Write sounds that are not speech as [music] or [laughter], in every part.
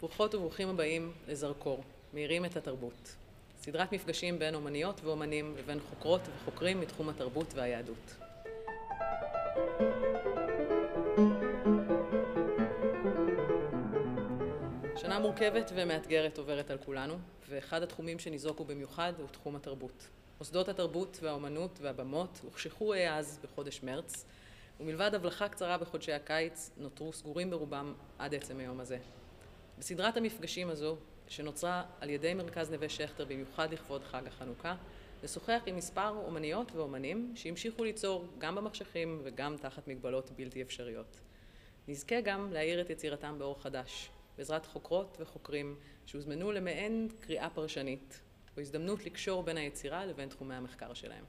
ברוכות וברוכים הבאים לזרקור, מאירים את התרבות. סדרת מפגשים בין אומניות ואומנים לבין חוקרות וחוקרים מתחום התרבות והיהדות. שנה מורכבת ומאתגרת עוברת על כולנו, ואחד התחומים שניזוקו במיוחד הוא תחום התרבות. מוסדות התרבות והאומנות והבמות הוחשכו אז בחודש מרץ, ומלבד הבלחה קצרה בחודשי הקיץ, נותרו סגורים ברובם עד עצם היום הזה. בסדרת המפגשים הזו, שנוצרה על ידי מרכז נווה שכטר במיוחד לכבוד חג החנוכה, לשוחח עם מספר אומניות ואומנים שהמשיכו ליצור גם במחשכים וגם תחת מגבלות בלתי אפשריות. נזכה גם להאיר את יצירתם באור חדש, בעזרת חוקרות וחוקרים שהוזמנו למעין קריאה פרשנית, או הזדמנות לקשור בין היצירה לבין תחומי המחקר שלהם.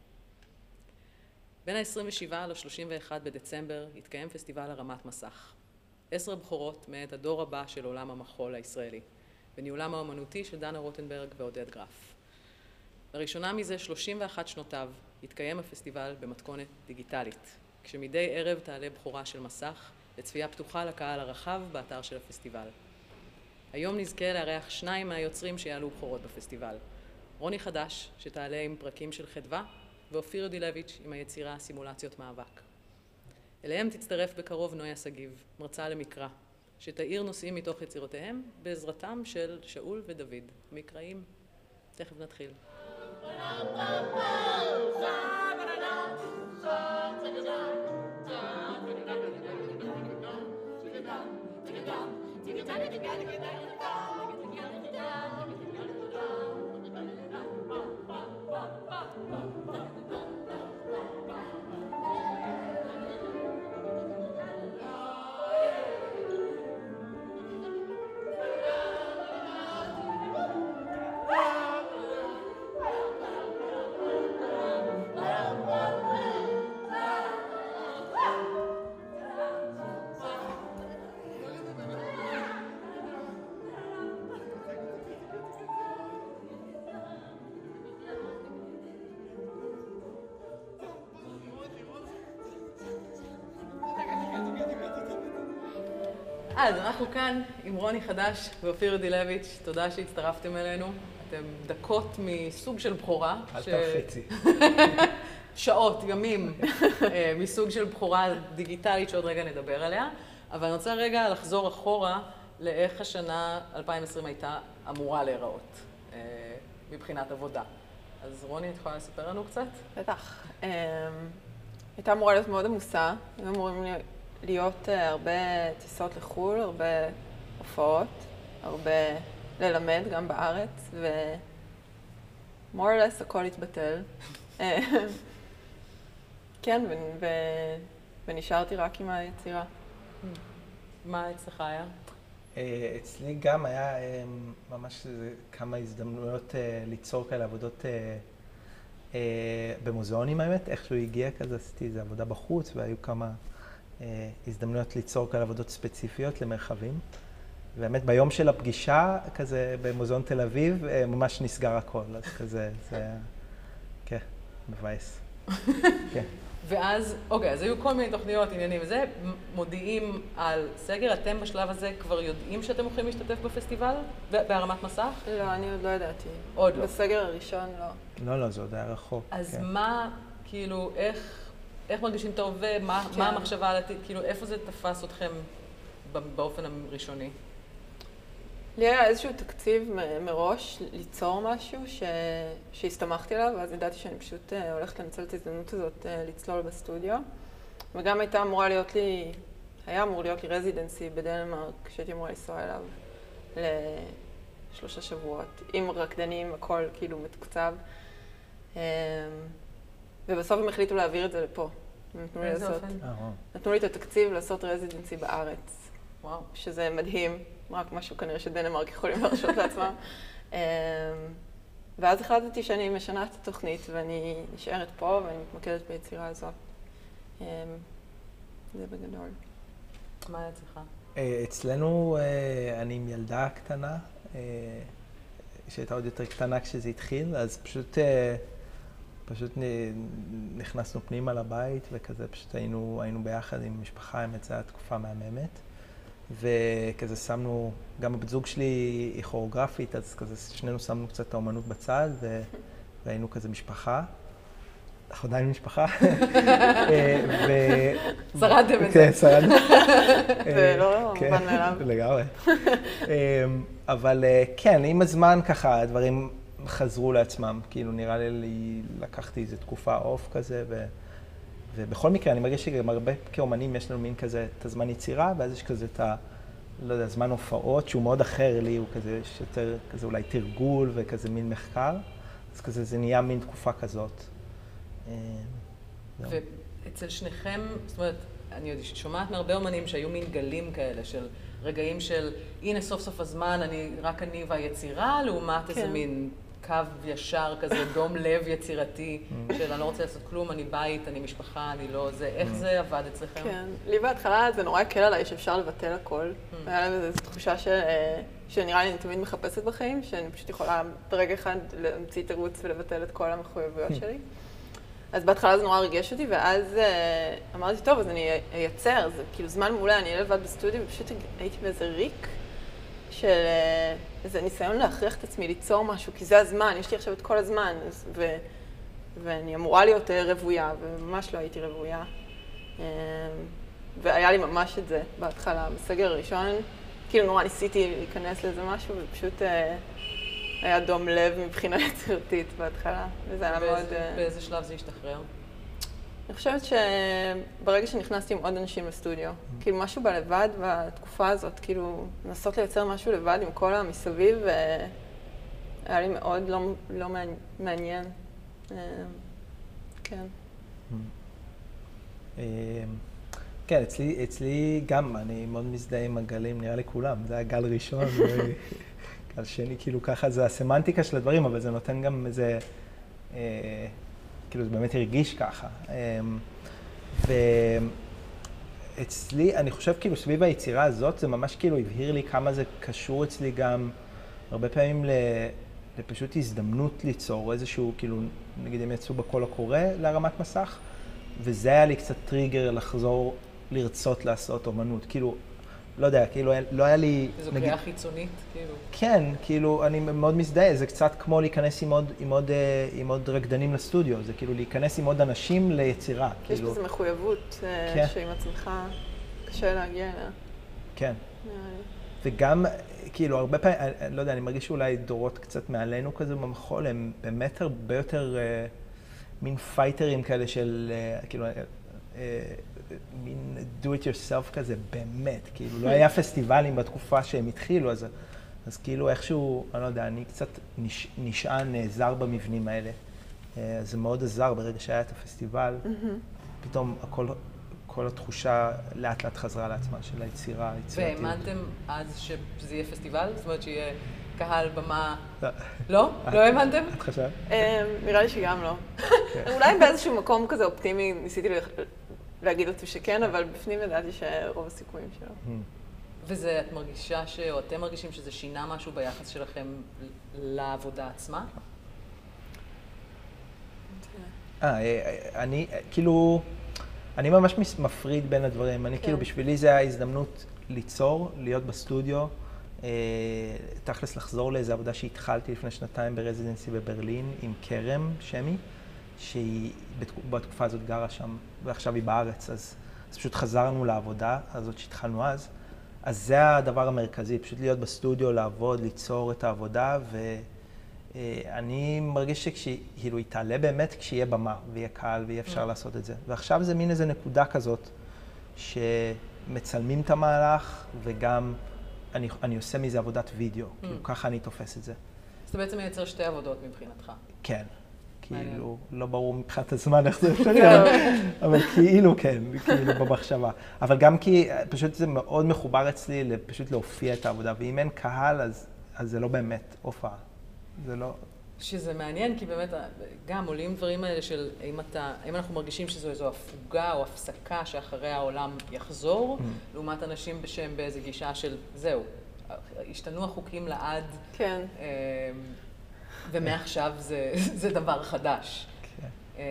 בין ה-27 ל-31 בדצמבר התקיים פסטיבל הרמת מסך. עשר בכורות מאת הדור הבא של עולם המחול הישראלי, בניהולם האומנותי של דנה רוטנברג ועודד גרף. לראשונה מזה 31 שנותיו התקיים הפסטיבל במתכונת דיגיטלית, כשמדי ערב תעלה בכורה של מסך לצפייה פתוחה לקהל הרחב באתר של הפסטיבל. היום נזכה לארח שניים מהיוצרים שיעלו בכורות בפסטיבל. רוני חדש, שתעלה עם פרקים של חדווה, ואופיר יודילביץ' עם היצירה סימולציות מאבק. אליהם תצטרף בקרוב נויה שגיב, מרצה למקרא, שתאיר נושאים מתוך יצירותיהם בעזרתם של שאול ודוד, מקראים. תכף נתחיל. אז [laughs] אנחנו כאן עם רוני חדש ואופיר דילביץ', תודה שהצטרפתם אלינו. אתם דקות מסוג של בכורה. אל תרחיצי. [laughs] שעות, ימים, אה, מסוג של בכורה דיגיטלית שעוד רגע נדבר עליה. אבל אני רוצה רגע לחזור אחורה לאיך השנה 2020 הייתה אמורה להיראות אה, מבחינת עבודה. אז רוני, את יכולה לספר לנו קצת? בטח. אמ, הייתה אמורה להיות מאוד עמוסה, היו אמורים להיות uh, הרבה טיסות לחו"ל, הרבה הופעות, הרבה ללמד גם בארץ, ו... more or less הכל התבטל. כן, ו... ו... ונשארתי רק עם היצירה. מה אצלך היה? אה, אצלי גם היה אה, ממש כמה הזדמנויות ליצור כאלה עבודות במוזיאונים האמת, איכשהו הגיע כזה, עשיתי איזו עבודה בחוץ והיו כמה אה, הזדמנויות ליצור כאלה עבודות ספציפיות למרחבים. באמת ביום של הפגישה, כזה במוזיאון תל אביב, אה, ממש נסגר הכל, אז כזה, זה כן, מבאס. [laughs] כן. ואז, אוקיי, אז היו כל מיני תוכניות, עניינים וזה, מודיעים על סגר, אתם בשלב הזה כבר יודעים שאתם הולכים להשתתף בפסטיבל? בהרמת מסך? לא, אני עוד לא ידעתי. עוד לא. בסגר הראשון לא. לא, לא, זה עוד היה רחוק. אז כן. מה, כאילו, איך... איך מרגישים טוב ומה כן. המחשבה על עתיד, כאילו איפה זה תפס אתכם באופן הראשוני? לי היה איזשהו תקציב מראש ליצור משהו ש... שהסתמכתי עליו, ואז ידעתי שאני פשוט אה, הולכת לנצל את ההזדמנות הזאת אה, לצלול בסטודיו. וגם הייתה אמורה להיות לי, היה אמור להיות לי רזידנסי בדנמרק, כשהייתי אמורה לנסוע אליו לשלושה שבועות, עם רקדנים, הכל כאילו מתוקצב. אמ, ובסוף הם החליטו להעביר את זה לפה. נתנו לי לעשות, אה, נתנו לי את התקציב לעשות רזידנסי בארץ. וואו. שזה מדהים, רק משהו כנראה שדנמרק יכולים להרשות [laughs] לעצמם. אמ, ואז החלטתי שאני משנה את התוכנית ואני נשארת פה ואני מתמקדת ביצירה הזאת. אמ, זה בגדול. מה היה אצלך? אה, אצלנו אה, אני עם ילדה קטנה, שהייתה עוד יותר קטנה כשזה התחיל, אז פשוט פשוט נכנסנו פנימה לבית וכזה, פשוט היינו, היינו ביחד עם משפחה, האמת זו הייתה תקופה מהממת. וכזה שמנו, גם הבת זוג שלי היא כוריאוגרפית, אז כזה שנינו שמנו קצת את האומנות בצד, ו... והיינו כזה משפחה. אנחנו עדיין משפחה. [laughs] אה, שרדתם את זה. כן, שרדנו. [laughs] זה לא אה, כן, מובן מאליו. לגמרי. [laughs] אמ, אבל אה, כן, עם הזמן ככה הדברים חזרו לעצמם. כאילו, נראה לי לקחתי איזו תקופה אוף כזה, ו... ובכל מקרה, אני מרגיש שגם הרבה כאומנים יש לנו מין כזה את הזמן יצירה, ואז יש כזה את ה... לא יודע, זמן הופעות, שהוא מאוד אחר לי, הוא כזה, יש יותר כזה אולי תרגול וכזה מין מחקר. אז כזה זה נהיה מין תקופה כזאת. זהו. ואצל שניכם, זאת אומרת, אני עוד שומעת מהרבה אומנים שהיו מין גלים כאלה של רגעים של הנה סוף סוף הזמן, אני, רק אני והיצירה, לעומת איזה כן. מין קו ישר כזה, דום לב יצירתי, של אני לא רוצה לעשות כלום, אני בית, אני משפחה, אני לא זה, איך זה עבד אצלכם? כן, לי בהתחלה זה נורא הקל עליי שאפשר לבטל הכל. Mm. היה לי איזו תחושה ש... שנראה לי אני תמיד מחפשת בחיים, שאני פשוט יכולה ברגע אחד להמציא תירוץ ולבטל את כל המחויבויות שלי. אז בהתחלה זה נורא ריגש אותי, ואז אה, אמרתי, טוב, אז אני אייצר, זה כאילו זמן מעולה, אני אהיה לבד בסטודיו, ופשוט הייתי באיזה ריק של אה, איזה ניסיון להכריח את עצמי ליצור משהו, כי זה הזמן, יש לי עכשיו את כל הזמן, ו, ואני אמורה להיות אה, רוויה, וממש לא הייתי רוויה. אה, והיה לי ממש את זה בהתחלה, בסגר הראשון, כאילו נורא ניסיתי להיכנס לאיזה משהו, ופשוט אה, היה דום לב מבחינה יצירתית בהתחלה, וזה היה מאוד... באיזה שלב זה השתחרר? אני חושבת שברגע שנכנסתי עם עוד אנשים לסטודיו, כאילו משהו בלבד בתקופה הזאת, כאילו לנסות לייצר משהו לבד עם כל המסביב, אה, היה לי מאוד לא, לא מעניין-. אה, כן. אמ, כן, אצלי, אצלי גם, אני מאוד מזדהה עם הגלים, נראה לי כולם. זה היה גל ראשון, [laughs] וגל שני, כאילו ככה זה הסמנטיקה של הדברים, אבל זה נותן גם איזה, אה, כאילו זה באמת הרגיש ככה. אה, ואצלי, אני חושב כאילו סביב היצירה הזאת, זה ממש כאילו הבהיר לי כמה זה קשור אצלי גם הרבה פעמים ל... לפשוט הזדמנות ליצור איזשהו, כאילו, נגיד הם יצאו בקול הקורא להרמת מסך, וזה היה לי קצת טריגר לחזור לרצות לעשות אומנות. כאילו, לא יודע, כאילו, לא היה לי... איזו קריאה חיצונית, כאילו. כן, כאילו, אני מאוד מזדהה, זה קצת כמו להיכנס עם עוד, עם עוד, אה, עם עוד רקדנים לסטודיו, זה כאילו להיכנס עם עוד אנשים ליצירה, יש כאילו, בזה מחויבות אה, כן. שעם עצמך קשה להגיע אליה. כן. וגם, כאילו, הרבה פעמים, אני- אני לא יודע, אני מרגיש שאולי דורות קצת מעלינו כזה במחול, הם באמת הרבה יותר אה, מין פייטרים כאלה של, אה, כאילו, אה, אה, מין do it yourself כזה, באמת. כאילו, לא היה פסטיבלים בתקופה שהם התחילו, אז, אז כאילו איכשהו, אני לא יודע, אני קצת נש, נשען, נעזר במבנים האלה. אה, זה מאוד עזר ברגע שהיה את הפסטיבל, פתאום הכל... כל התחושה לאט לאט חזרה לעצמה של היצירה, היצירתיות. והאמנתם אז שזה יהיה פסטיבל? זאת אומרת שיהיה קהל, במה... לא. לא? לא האמנתם? את חושבת? אה, נראה לי שגם לא. כן. אולי באיזשהו מקום כזה אופטימי ניסיתי להגיד לעצמי שכן, אבל בפנים ידעתי שרוב הסיכויים שלא. וזה, את מרגישה ש... או אתם מרגישים שזה שינה משהו ביחס שלכם לעבודה עצמה? אה, אה, אני, אה, כאילו, אני ממש מפריד בין הדברים. אני, כן. כאילו, בשבילי זה היה הזדמנות ליצור, להיות בסטודיו, אה, תכלס לחזור לאיזו עבודה שהתחלתי לפני שנתיים ברזידנסי בברלין עם כרם, שמי, שהיא בתק- בתקופה הזאת גרה שם, ועכשיו היא בארץ, אז, אז פשוט חזרנו לעבודה הזאת שהתחלנו אז. אז זה הדבר המרכזי, פשוט להיות בסטודיו, לעבוד, ליצור את העבודה, ואני מרגיש שכאילו היא תעלה באמת כשיהיה במה, ויהיה קהל, ויהיה אפשר לעשות את זה. ועכשיו זה מין איזה נקודה כזאת, שמצלמים את המהלך, וגם אני, אני עושה מזה עבודת וידאו, כאילו ככה אני תופס את זה. אז אתה בעצם מייצר שתי עבודות מבחינתך. כן. כאילו, לא ברור מבחינת הזמן איך זה [laughs] אפשרי, אבל- כאילו כן, כאילו במחשבה. אבל גם כי פשוט זה מאוד מחובר אצלי לפשוט להופיע את העבודה, ואם אין קהל, אז, אז זה לא באמת הופעה. זה לא... שזה מעניין, כי באמת גם עולים דברים האלה של האם אתה, האם אנחנו מרגישים שזו איזו הפוגה או הפסקה שאחריה העולם יחזור, Mm. לעומת אנשים שהם באיזו גישה של זהו, השתנו החוקים לעד, כן. אמ, ומעכשיו זה, זה דבר חדש. כן. אמ,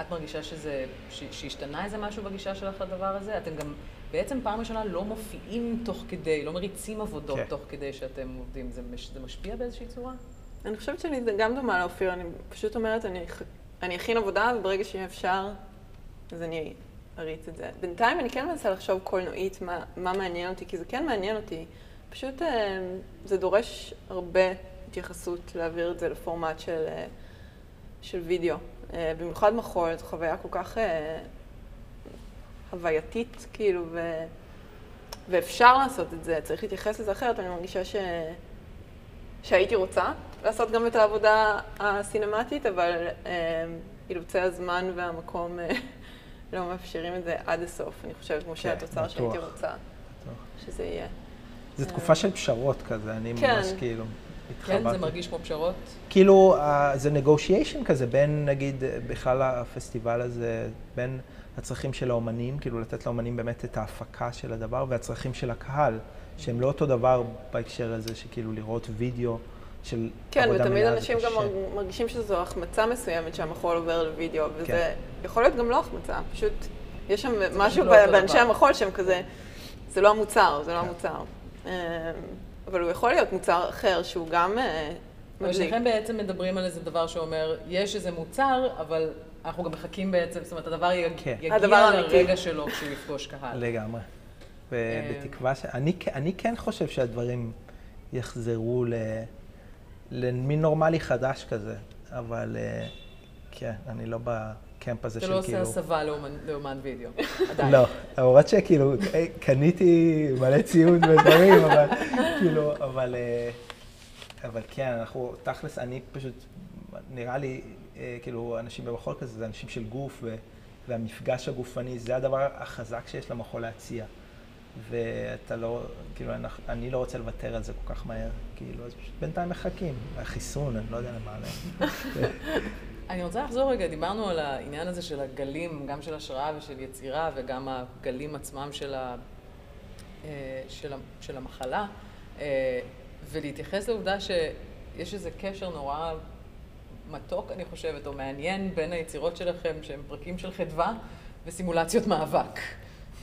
את מרגישה שזה, ש- שהשתנה איזה משהו בגישה שלך לדבר הזה? אתם גם בעצם פעם ראשונה לא מופיעים תוך כדי, לא מריצים עבודות כן. תוך כדי שאתם עובדים. זה, מש, זה משפיע באיזושהי צורה? אני חושבת שאני גם דומה לאופיר, אני פשוט אומרת, אני, אני אכין עבודה, וברגע שיהיה אפשר, אז אני אריץ את זה. בינתיים אני כן מנסה לחשוב קולנועית מה, מה מעניין אותי, כי זה כן מעניין אותי. פשוט אה, זה דורש הרבה התייחסות להעביר את זה לפורמט של, אה, של וידאו. אה, במיוחד מחול, זו חוויה כל כך אה, הווייתית, כאילו, ו... ואפשר לעשות את זה, צריך להתייחס לזה אחרת, אני מרגישה ש... שהייתי רוצה לעשות גם את העבודה הסינמטית, אבל אה, אילוצי הזמן והמקום אה, לא מאפשרים את זה עד הסוף, אני חושבת, כמו כן, שהתוצר שהייתי בטוח. רוצה שזה יהיה. זו תקופה של פשרות כזה, אני כן. ממש כאילו כן, זה. מרגיש כמו פשרות? כאילו, אה, זה negotiation כזה בין, נגיד, אה, בכלל הפסטיבל הזה, בין הצרכים של האומנים, כאילו לתת לאומנים באמת את ההפקה של הדבר, והצרכים של הקהל, שהם לא אותו דבר בהקשר הזה, שכאילו לראות וידאו של כן, עבודה ותמיד אנשים גם. מרג- מרגישים שזו החמצה מסוימת שהמחול עובר לוידאו, וזה כן. יכול להיות גם לא החמצה, פשוט יש שם משהו לא באנשי. המחול שהם כזה, זה לא המוצר, זה לא כן. המוצר. אבל הוא יכול להיות מוצר אחר שהוא גם אה, אבל מדליק. שניכם בעצם מדברים על איזה דבר שאומר, יש איזה מוצר, אבל אנחנו גם מחכים בעצם, זאת אומרת, הדבר יג- כן. יגיע הדבר. לרגע שלו כשהוא יפגוש קהל. לגמרי. ובתקווה ש... אני, אני כן חושב שהדברים יחזרו ל... למין נורמלי חדש כזה, אבל אה, כן, אני לא בקמפ הזה אתה של לא עושה כאילו... הסבה לאומן- וידאו, [laughs] עדיין. לא, למרות שכאילו, אה, קניתי מלא ציוד ודברים, [laughs] אבל כאילו, אבל, אה, אבל כן, אנחנו, תכלס, אני פשוט, נראה לי, אה, כאילו, אנשים במחול כזה, זה אנשים של גוף, והמפגש הגופני, זה הדבר החזק שיש למחול להציע. ואתה לא, כאילו, אנחנו- אני לא רוצה לוותר על זה כל כך מהר, כאילו, אז פשוט בינתיים מחכים. החיסון, אני לא יודע למה. [laughs] אני רוצה לחזור רגע, דיברנו על העניין הזה של הגלים, גם של השראה ושל יצירה, וגם הגלים עצמם של, ה, אה, של, של המחלה, אה, ולהתייחס לעובדה שיש איזה קשר נורא מתוק, אני חושבת, או מעניין בין היצירות שלכם, שהם פרקים של חדווה וסימולציות מאבק.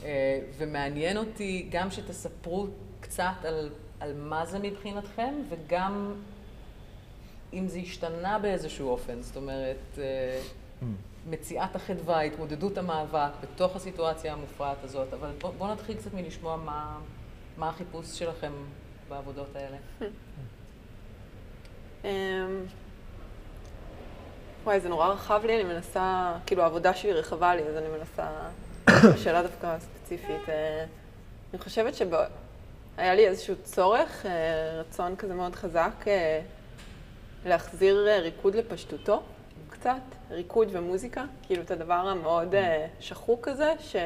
אה, ומעניין אותי גם שתספרו קצת על, על מה זה מבחינתכם, וגם אם זה השתנה באיזשהו אופן, זאת אומרת, אה, מציאת החדווה, התמודדות המאבק בתוך הסיטואציה המופרעת הזאת, אבל בואו בוא נתחיל קצת מלשמוע מה, מה החיפוש שלכם בעבודות האלה. אמ, וואי, זה נורא רחב לי, אני מנסה, כאילו העבודה שלי רחבה לי, אז אני מנסה, [coughs] שאלה דווקא ספציפית. אה, אני חושבת שהיה לי איזשהו צורך, אה, רצון כזה מאוד חזק, להחזיר אה, ריקוד לפשטותו, קצת, ריקוד ומוזיקה, כאילו את הדבר המאוד אה, שחוק כזה, ש...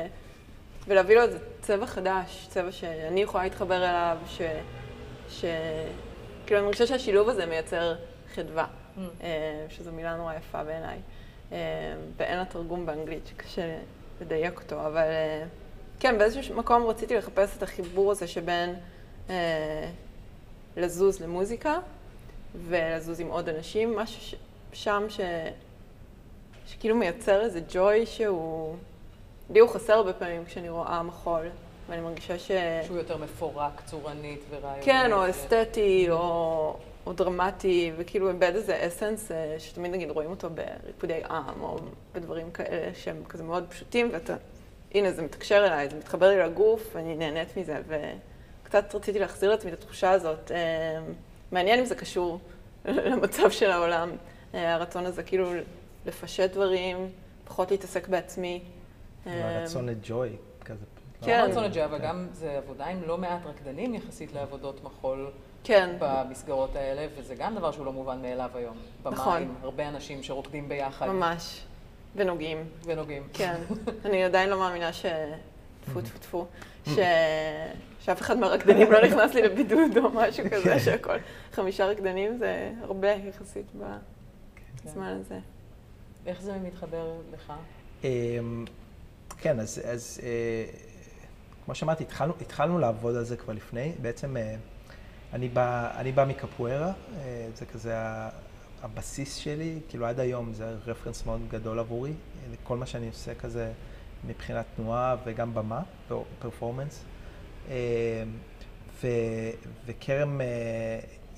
ולהביא לו איזה צבע חדש, צבע שאני יכולה להתחבר אליו, ש... ש... כאילו, אני מרגישה שהשילוב הזה מייצר חדווה, אה, שזו מילה נורא יפה בעיניי. ואין לה תרגום באנגלית, שקשה לדייק אותו, אבל כן, באיזשהו מקום רציתי לחפש את החיבור הזה שבין לזוז למוזיקה ולזוז עם עוד אנשים, משהו ש... שם ש... שכאילו מייצר איזה ג'וי שהוא... לי הוא חסר הרבה פעמים כשאני רואה מחול, ואני מרגישה ש... שהוא יותר מפורק, צורנית ורעיונית. כן, או ו- אסתטי, או, או דרמטי, וכאילו איבד איזה אסנס אה, שתמיד נגיד רואים אותו בריקודי עם, או בדברים כאלה שהם כזה מאוד פשוטים, ואתה, הנה זה מתקשר אליי, זה מתחבר לי לגוף, ואני נהנית מזה, וקצת רציתי להחזיר לעצמי את התחושה הזאת. מעניין אם זה קשור [laughs] למצב של העולם, אה, הרצון הזה כאילו לפשט דברים, פחות להתעסק בעצמי. אה, הרצון לג'וי, כזה. לא כן. רצון לג'י, אבל גם זה עבודה עם לא מעט רקדנים יחסית לעבודות מחול כן, במסגרות האלה, וזה גם דבר שהוא לא מובן מאליו היום. במה נכון. עם הרבה אנשים שרוקדים ביחד ממש. ונוגעים. ונוגעים. כן, [laughs] אני עדיין לא מאמינה ש... טפו טפו טפו, [laughs] ש... שאף אחד מהרקדנים לא נכנס לי לבידוד או משהו כזה, שהכל. חמישה רקדנים זה הרבה יחסית בזמן הזה. איך זה מתחבר לך? אמ, כן, אז, אז אה, כמו שאמרתי, התחלנו, התחלנו לעבוד על זה כבר לפני. בעצם אה, אני בא, אני בא מקפוארה, אה, זה כזה הבסיס שלי, כאילו עד היום זה רפרנס מאוד גדול עבורי. כל מה שאני עושה כזה מבחינת תנועה וגם במה, פרפורמנס. וכרם,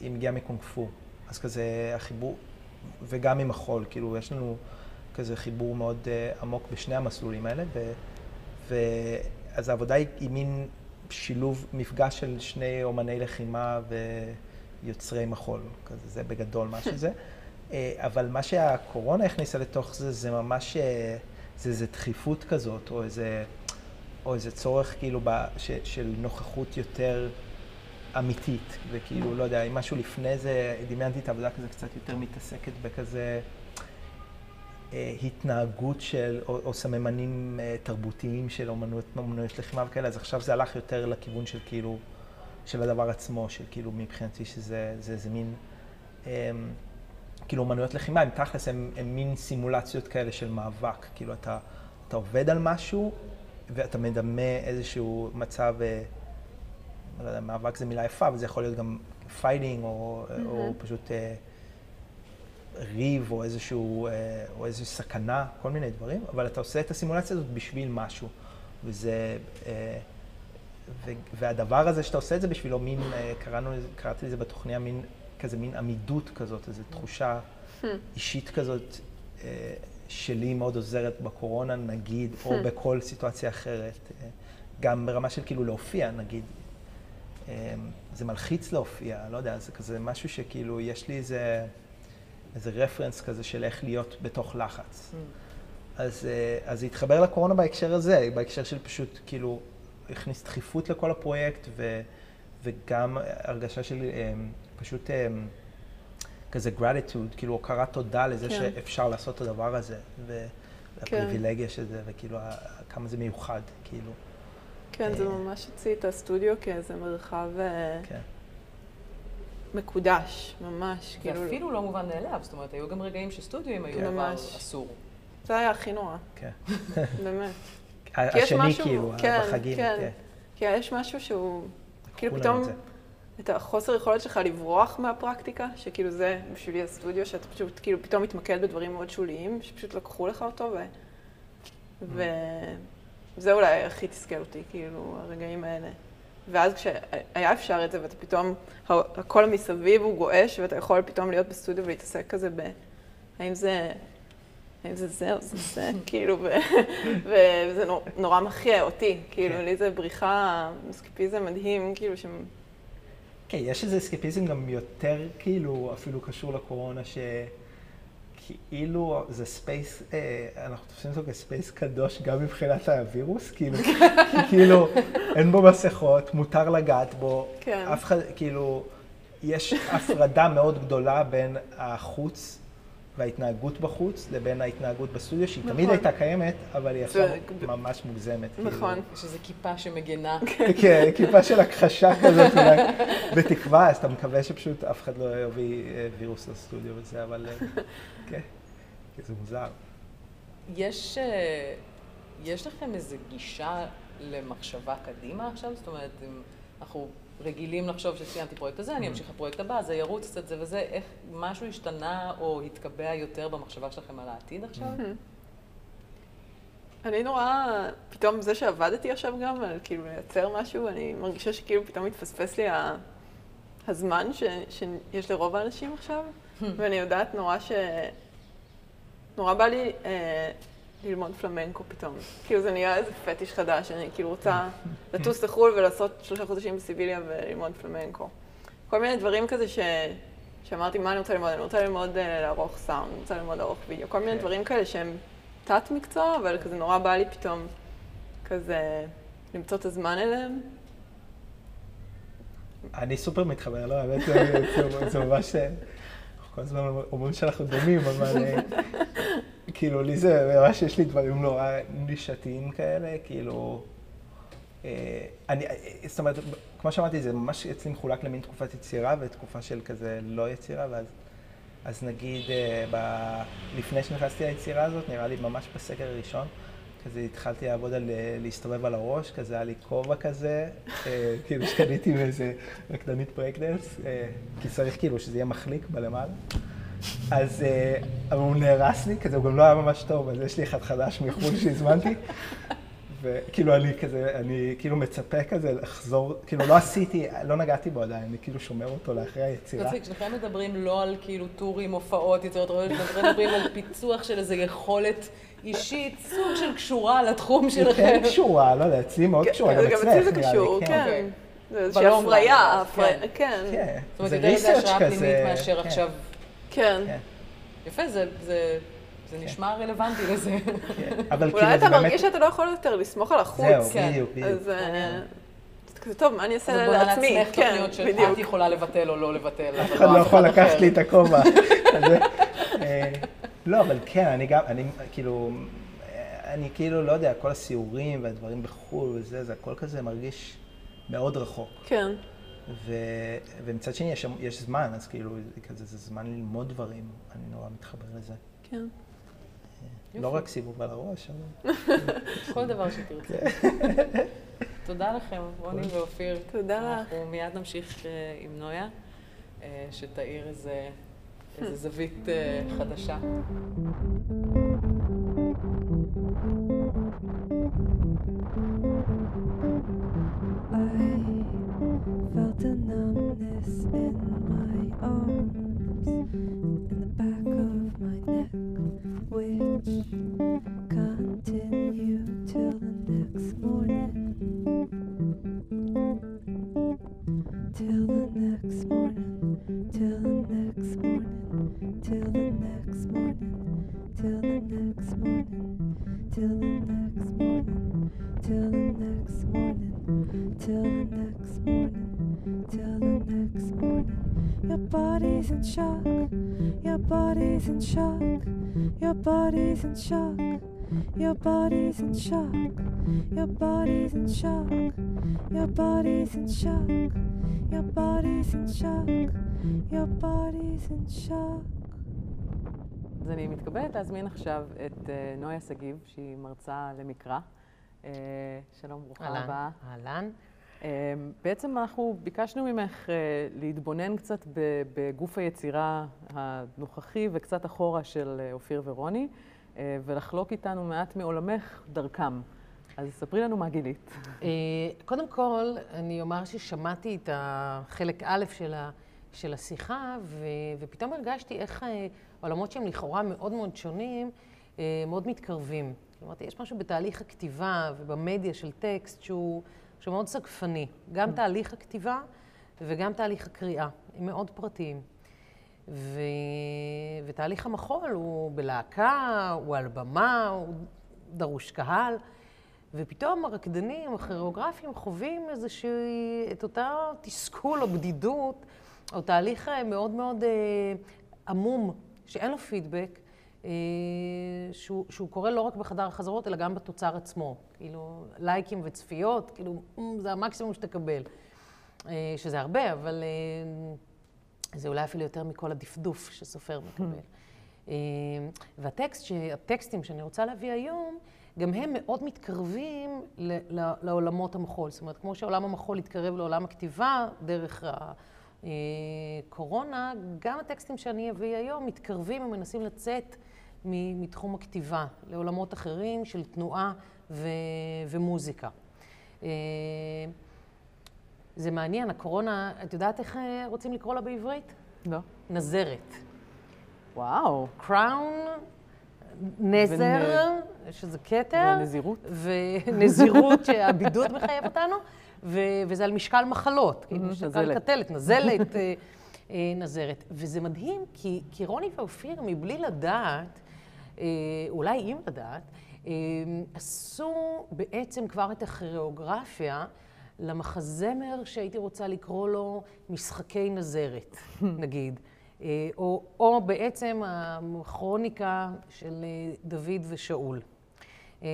היא מגיעה מקונג פו, אז כזה החיבור, וגם עם החול, כאילו יש לנו כזה חיבור מאוד uh, עמוק בשני המסלולים האלה, ו, ואז העבודה היא, היא מין שילוב, מפגש של שני אומני לחימה ויוצרי מחול, כזה, זה בגדול מה שזה. [laughs] אבל מה שהקורונה הכניסה לתוך זה, זה ממש, זה איזה דחיפות כזאת, או איזה, או איזה צורך כאילו ב, ש, של נוכחות יותר אמיתית, וכאילו, לא יודע, אם משהו לפני זה, דמיינתי את העבודה כזה קצת יותר מתעסקת בכזה... אה, התנהגות של, או, או סממנים אה, תרבותיים של אומנויות, אומנויות לחימה וכאלה, אז עכשיו זה הלך יותר לכיוון של כאילו, של הדבר עצמו, של כאילו מבחינתי שזה זה, זה מין, אה, כאילו אומנויות לחימה, הם תכלס, הם, הם מין סימולציות כאלה של מאבק, כאילו אתה, אתה עובד על משהו ואתה מדמה איזשהו מצב, אה, לא יודע, מאבק זה מילה יפה, אבל זה יכול להיות גם fighting, או, mm-hmm. או פשוט... אה, ריב או איזשהו, אה, או איזושהי סכנה, כל מיני דברים, אבל אתה עושה את הסימולציה הזאת בשביל משהו. וזה, אה, והדבר הזה שאתה עושה את זה בשבילו, מין, אה, קראנו, קראתי לזה בתוכניה, מין, כזה מין עמידות כזאת, איזו תחושה. אישית כזאת, שלי מאוד עוזרת בקורונה, נגיד, או. [laughs] בכל סיטואציה אחרת. גם ברמה של כאילו להופיע, נגיד. זה מלחיץ להופיע, לא יודע, זה כזה משהו שכאילו, יש לי איזה... איזה רפרנס כזה של איך להיות בתוך לחץ. Mm. אז, אה, אז זה התחבר לקורונה בהקשר הזה, בהקשר של פשוט כאילו הכניס דחיפות לכל הפרויקט ו, וגם הרגשה של אה, פשוט אה, כזה gratitude, כאילו הוקרת תודה לזה כן. שאפשר לעשות את הדבר הזה, והפריבילגיה כן. של זה, וכאילו כמה זה מיוחד, כאילו. כן, זה ממש הוציא את הסטודיו כאיזה מרחב... כן. מקודש, ממש. זה כאילו... אפילו לא מובן מאליו, זאת אומרת, היו גם רגעים שסטודיו היו כן. דבר אסור. זה היה הכי נורא. כן. [laughs] באמת. השני משהו, כאילו, כן, בחגים. כן, כן. כי יש משהו שהוא, כאילו פתאום, את החוסר יכולת שלך לברוח מהפרקטיקה, שכאילו זה בשבילי הסטודיו, שאתה פשוט כאילו פתאום מתמקד בדברים מאוד שוליים, שפשוט לקחו לך אותו, ו... Mm. וזה אולי הכי תסכל אותי, כאילו, הרגעים האלה. ואז כשהיה אפשר את זה, ואתה פתאום, הכל מסביב הוא גועש, ואתה יכול פתאום להיות בסטודיו ולהתעסק כזה ב... האם זה... האם זה זה או זה זה, [laughs] כאילו, וזה נורא מחיה אותי, כאילו, כן. לי זה בריחה, אסקפיזם מדהים, כאילו, ש... כן, יש איזה אסקפיזם גם יותר, כאילו, אפילו קשור לקורונה, ש... כאילו זה space, אה, אנחנו תופסים אותו כ space קדוש גם מבחינת הווירוס, כאילו, כי [laughs] כאילו אין בו מסכות, מותר לגעת בו, כן. אף אחד, כאילו, יש הפרדה מאוד גדולה בין החוץ וההתנהגות בחוץ לבין ההתנהגות בסטודיו, שהיא נכון. תמיד הייתה קיימת, אבל היא עכשיו ממש מוגזמת. כאילו. נכון. כאילו. יש איזו כיפה שמגנה. [laughs] כן, כיפה של הכחשה כזאת אולי, בתקווה, אז אתה מקווה שפשוט אף אחד לא יביא אה, וירוס לסטודיו וזה, אבל אה, [laughs] כן, זה מוזר. יש, אה, יש לכם איזו גישה למחשבה קדימה עכשיו? זאת אומרת, אנחנו רגילים לחשוב שסיימתי פרויקט הזה, אני mm. אמשיך לפרויקט הבא, זה ירוץ קצת זה וזה, איך משהו השתנה או התקבע יותר במחשבה שלכם על העתיד עכשיו? Mm-hmm. אני נורא, פתאום זה שעבדתי עכשיו גם, על כאילו לייצר משהו, אני מרגישה שכאילו פתאום מתפספס לי הזמן ש, שיש לרוב האנשים עכשיו, hmm. ואני יודעת נורא ש... נורא בא לי אה, ללמוד פלמנקו פתאום. כאילו זה נהיה איזה פטיש חדש, אני כאילו רוצה לטוס לחו"ל ולעשות שלושה חודשים בסיביליה וללמוד פלמנקו. כל מיני דברים כזה ש... שאמרתי, מה אני רוצה ללמוד? אני רוצה ללמוד uh, לערוך סאונד, אני רוצה ללמוד לערוך וידאו, כל מיני כן. דברים כאלה שהם תת-מקצוע, אבל כזה נורא בא לי פתאום כזה למצוא את הזמן אליהם. אני סופר מתחבר, לא, האמת, זה ממש... כל הזמן אומרים שאנחנו דומים, אבל אה, כאילו, לי זה ממש יש לי דברים נורא נישתיים כאלה, כאילו... אה, אני, אה, זאת אומרת, כמו שאמרתי, זה ממש אצלי מחולק למין תקופת יצירה ותקופה של כזה לא יצירה, ואז אז נגיד, ב, לפני שנכנסתי ליצירה הזאת, נראה לי ממש בסקר הראשון, כזה התחלתי לעבוד על להסתובב על הראש, כזה היה לי כובע כזה, כאילו שקניתי מאיזה רקדנית פרויקטנס, כי צריך כאילו שזה יהיה מחליק בלמעלה. אז, אבל הוא נהרס לי, כזה הוא גם לא היה ממש טוב, אז יש לי אחד חדש מחו"ל שהזמנתי. [laughs] וכאילו אני כזה, אני כאילו מצפה כזה לחזור, כאילו לא עשיתי, לא נגעתי בו עדיין, אני כאילו שומר אותו לאחרי היצירה. מצחיק, שניכם מדברים לא על כאילו טורים, הופעות, יצירות רעיון, אתם מדברים על פיצוח של איזו יכולת אישית, סוג של קשורה לתחום היא שלכם. כן קשורה, לא יודע, אצלי מאוד קשורה, גם אצלך אצלי זה נראה לי, קשור, כן. אוקיי. זה איזושהי הפריה, כן. כן. כן, זאת אומרת, זה יותר איזה השראה פנימית מאשר כן, עכשיו. כן. כן. יפה, זה- זה זה נשמע רלוונטי לזה. כן. [laughs] אבל כאילו אולי אתה זה באמת... מרגיש שאתה לא יכול יותר לסמוך על החוץ. זהו, כן. בדיוק, בדיוק. אז אה, זה כזה, טוב, מה אני אעשה את בונה לעצמי? לעצמך כן, תוכניות שאת בדיוק. יכולה לבטל או לא לבטל. אף אבל אחד לא יכול לקחת. לי את הכובע. [laughs] אה, לא, אבל כן, אני גם, אני כאילו, אני כאילו, לא יודע, כל הסיורים והדברים בחו"ל וזה, זה הכל כזה מרגיש מאוד רחוק. כן. ו, ומצד שני, יש, יש זמן, אז כאילו, זה כזה, זה זמן ללמוד דברים, אני נורא מתחבר לזה. כן. לא רק סיבוב על הראש, אבל... [laughs] כל דבר שתרצה. [laughs] תודה לכם, רוני ואופיר. תודה לך. אנחנו מיד נמשיך אה, עם נויה, אה, שתאיר איזה איזה זווית אה, חדשה. I numbness in my arms, in the back of my neck, which continued till the next morning. Till the next morning, till the next morning, till the next morning, till the next morning, till the next morning, till the next morning till the next morning, till the next morning. Your body's in shock, your body's in shock, your body's in shock, your body's in shock, your body's in shock, your body's in shock, your body's in shock, your body's in shock. אז אני מתכבדת להזמין עכשיו את אה, נויה שגיב, שהיא מרצה למקרא. אה, שלום, ברוכה אהלן, הבאה. אהלן. אה, בעצם אנחנו ביקשנו ממך אה, להתבונן קצת בגוף היצירה הנוכחי וקצת אחורה של אה, אופיר ורוני, ולחלוק איתנו מעט מעולמך דרכם. אז ספרי לנו מה גילית. קודם כל, אני אומר ששמעתי את החלק א' של, ה, של השיחה, ו, ופתאום הרגשתי איך עולמות שהם לכאורה מאוד מאוד שונים, מאוד מתקרבים. אמרתי, יש משהו בתהליך הכתיבה ובמדיה של טקסט שהוא, שהוא מאוד סגפני. גם תהליך הכתיבה וגם תהליך הקריאה. הם מאוד פרטיים. ו... ותהליך המחול הוא בלהקה, הוא על במה, הוא דרוש קהל. ופתאום הרקדנים, הכירוגרפים, חווים איזושהי, את אותה תסכול או בדידות, או תהליך אה, מאוד מאוד אה, עמום, שאין לו פידבק, שהוא, שהוא קורה לא רק בחדר החזרות, אלא גם בתוצר עצמו. כאילו, לייקים וצפיות, כאילו, "מ, זה המקסימום שתקבל. אה, שזה הרבה, אבל אה, זה אולי אפילו יותר מכל הדפדוף שסופר [laughs] מקבל. אה, והטקסט, הטקסטים שאני רוצה להביא היום, גם הם מאוד מתקרבים ל- ל- לעולמות המחול. זאת אומרת, כמו שעולם המחול התקרב לעולם הכתיבה דרך הקורונה, גם הטקסטים שאני אביא היום מתקרבים ומנסים לצאת מתחום הכתיבה לעולמות אחרים של תנועה ו- ומוזיקה. אה, זה מעניין, הקורונה, את יודעת איך אה, רוצים לקרוא לה בעברית? לא. נזרת. וואו. קראון, נזר, שזה כתר. ונזירות. ונזירות [laughs] שהבידוד מחייב אותנו, ו- וזה על משקל מחלות. כאילו, משקל נזלת. קטלת, נזלת, [laughs] אה, נזרת. וזה מדהים, כי, כי רוני ואופיר, מבלי לדעת, אולי אם לדעת, אה, עשו בעצם כבר את הכירואוגרפיה למחזמר שהייתי רוצה לקרוא לו משחקי נזרת, [laughs] נגיד. אה, או, או בעצם הכרוניקה של אה, דוד ושאול, אה,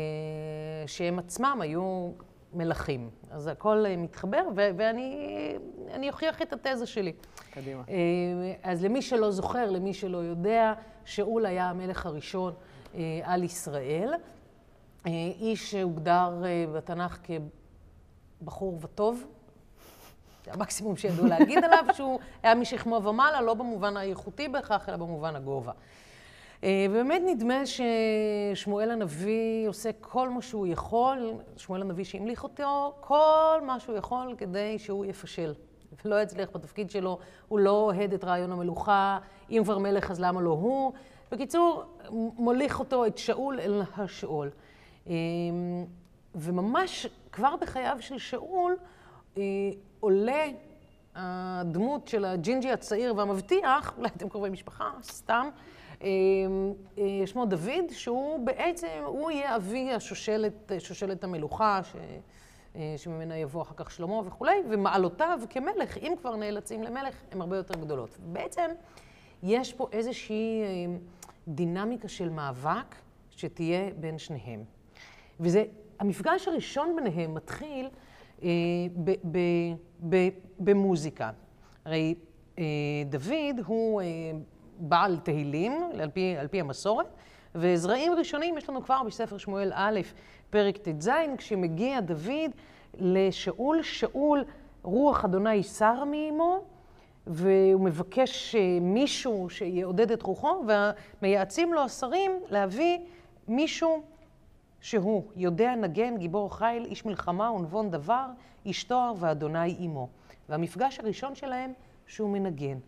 שהם עצמם היו מלכים. אז הכל אה, מתחבר, ו- ואני אני אוכיח את התזה שלי. קדימה. אה, אז למי שלא זוכר, למי שלא יודע, שאול היה המלך הראשון אה, על ישראל. אה, איש שהוגדר אה, בתנ"ך כבחור וטוב. זה המקסימום שידעו להגיד עליו, [laughs] שהוא היה משכמו ומעלה, לא במובן האיכותי בהכרח, אלא במובן הגובה. אה, ובאמת נדמה ששמואל הנביא עושה כל מה שהוא יכול, שמואל הנביא שהמליך אותו, כל מה שהוא יכול כדי שהוא יפשל. [laughs] ולא יצליח בתפקיד שלו, הוא לא אוהד את רעיון המלוכה, אם כבר מלך אז למה לא הוא. בקיצור, מוליך אותו, את שאול אל השאול. אה, וממש כבר בחייו של שאול אה, עולה הדמות של הג'ינג'י הצעיר והמבטיח, אולי אתם קרובי משפחה, סתם, אה, אה, שמו דוד, שהוא בעצם, הוא יהיה אבי השושלת, שושלת המלוכה, ש, שממנה יבוא אחר כך שלמה וכולי, ומעלותיו כמלך, אם כבר נאלצים למלך, הן הרבה יותר גדולות. בעצם יש פה איזושהי דינמיקה של מאבק שתהיה בין שניהם. וזה, המפגש הראשון ביניהם מתחיל אה, ב, ב, ב, במוזיקה. הרי אה, דוד הוא אה, בעל תהילים, על פי, על פי המסורת, וזרעים ראשונים יש לנו כבר בספר שמואל א', פרק ט"ז, כשמגיע דוד לשאול, שאול, רוח אדוני סר מאמו, והוא מבקש מישהו שיעודד את רוחו, ומייעצים לו השרים להביא מישהו שהוא יודע נגן, גיבור חיל, איש מלחמה ונבון דבר, איש תואר ואדוני עמו. והמפגש הראשון שלהם שהוא מנגן.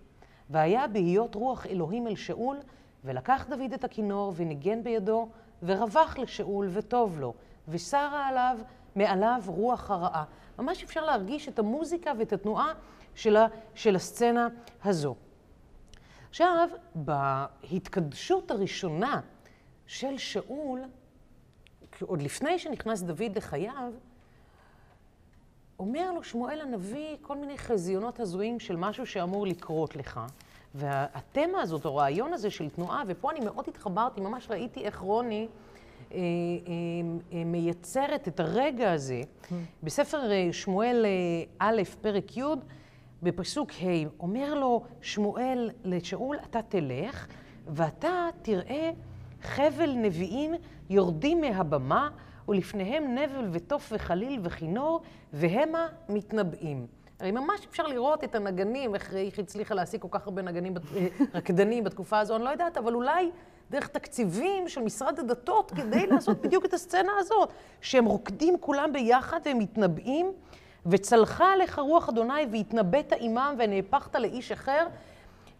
והיה בהיות רוח אלוהים אל שאול, ולקח דוד את הכינור וניגן בידו, ורווח לשאול וטוב לו, וסרה עליו, מעליו רוח הרעה. ממש אפשר להרגיש את המוזיקה ואת התנועה של, ה, של הסצנה הזו. עכשיו, בהתקדשות הראשונה של שאול, עוד לפני שנכנס דוד לחייו, אומר לו שמואל הנביא כל מיני חזיונות הזויים של משהו שאמור לקרות לך. והתמה הזאת, הרעיון הזה של תנועה, ופה אני מאוד התחברתי, ממש ראיתי איך רוני אה, אה, אה, מייצרת את הרגע הזה. בספר שמואל א', פרק י', בפסוק ה', אומר לו שמואל לשאול, אתה תלך, ואתה תראה חבל נביאים יורדים מהבמה, ולפניהם נבל ותוף וחליל וכינור, והמה מתנבאים. הרי ממש אפשר לראות את הנגנים, איך, איך הצליחה להשיג כל כך הרבה נגנים, אה, רקדנים בתקופה הזו, אני לא יודעת, אבל אולי דרך תקציבים של משרד הדתות, כדי לעשות בדיוק את הסצנה הזאת, שהם רוקדים כולם ביחד והם מתנבאים, וצלחה עליך רוח אדוני והתנבאת עמם ונהפכת לאיש אחר.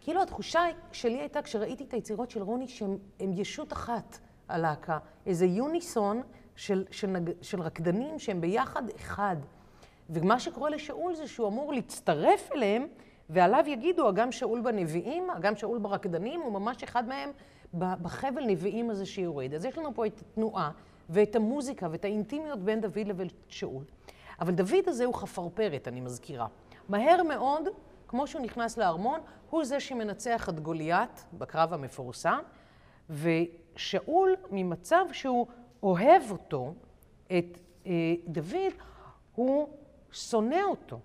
כאילו התחושה שלי הייתה, כשראיתי את היצירות של רוני, שהם ישות אחת, הלהקה. איזה יוניסון של, של, נג, של רקדנים שהם ביחד אחד. ומה שקורה לשאול זה שהוא אמור להצטרף אליהם, ועליו יגידו, אגם שאול בנביאים, אגם שאול ברקדנים, הוא ממש אחד מהם בחבל נביאים הזה שיורד. אז יש לנו פה את התנועה ואת המוזיקה ואת האינטימיות בין דוד לבין שאול. אבל דוד הזה הוא חפרפרת, אני מזכירה. מהר מאוד, כמו שהוא נכנס לארמון, הוא זה שמנצח את גוליית בקרב המפורסם, ושאול, ממצב שהוא אוהב אותו, את אה, דוד, הוא שונא אותו.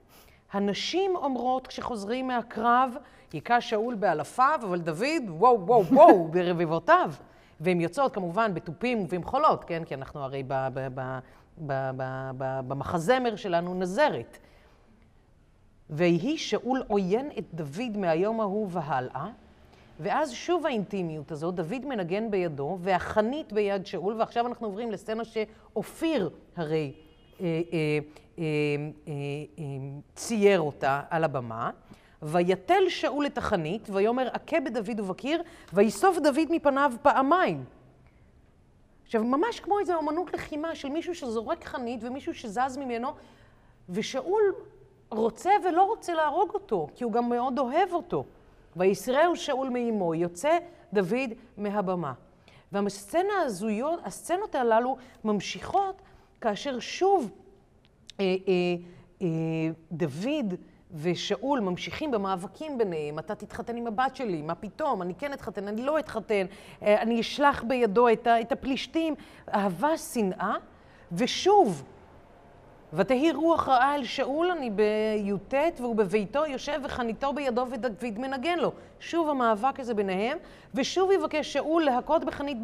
הנשים אומרות כשחוזרים מהקרב, היכה שאול באלפיו, אבל דוד, וואו, וואו, וואו, [laughs] ברבבותיו. והן יוצאות כמובן בתופים ובמחולות, כן? כי אנחנו הרי ב, ב, ב, ב, ב, ב, במחזמר שלנו נזרת. ויהי שאול עוין את דוד מהיום ההוא והלאה, ואז שוב האינטימיות הזאת, דוד מנגן בידו, והחנית ביד שאול, ועכשיו אנחנו עוברים לסצנה שאופיר הרי אה, אה, אה, צייר אותה על הבמה. ויתל שאול את החנית, ויאמר עכה בדוד ובקיר, ויסוף דוד מפניו פעמיים. עכשיו, ממש כמו איזו אמנות לחימה של מישהו שזורק חנית ומישהו שזז ממנו, ושאול רוצה ולא רוצה להרוג אותו, כי הוא גם מאוד אוהב אותו. ויסרהו שאול מאמו, יוצא דוד מהבמה. והסצנה הזויות, הסצנות הללו ממשיכות כאשר שוב אה, אה, אה, דוד ושאול ממשיכים במאבקים ביניהם, אתה תתחתן עם הבת שלי, מה פתאום, אני כן אתחתן, אני לא אתחתן, אה, אני אשלח בידו את, את הפלישתים, אהבה, שנאה, ושוב, ותהי רוח רעה אל שאול, אני בי"ט, והוא בביתו יושב וחניתו בידו ודוד מנגן לו. שוב המאבק הזה ביניהם, ושוב יבקש שאול להכות בחנית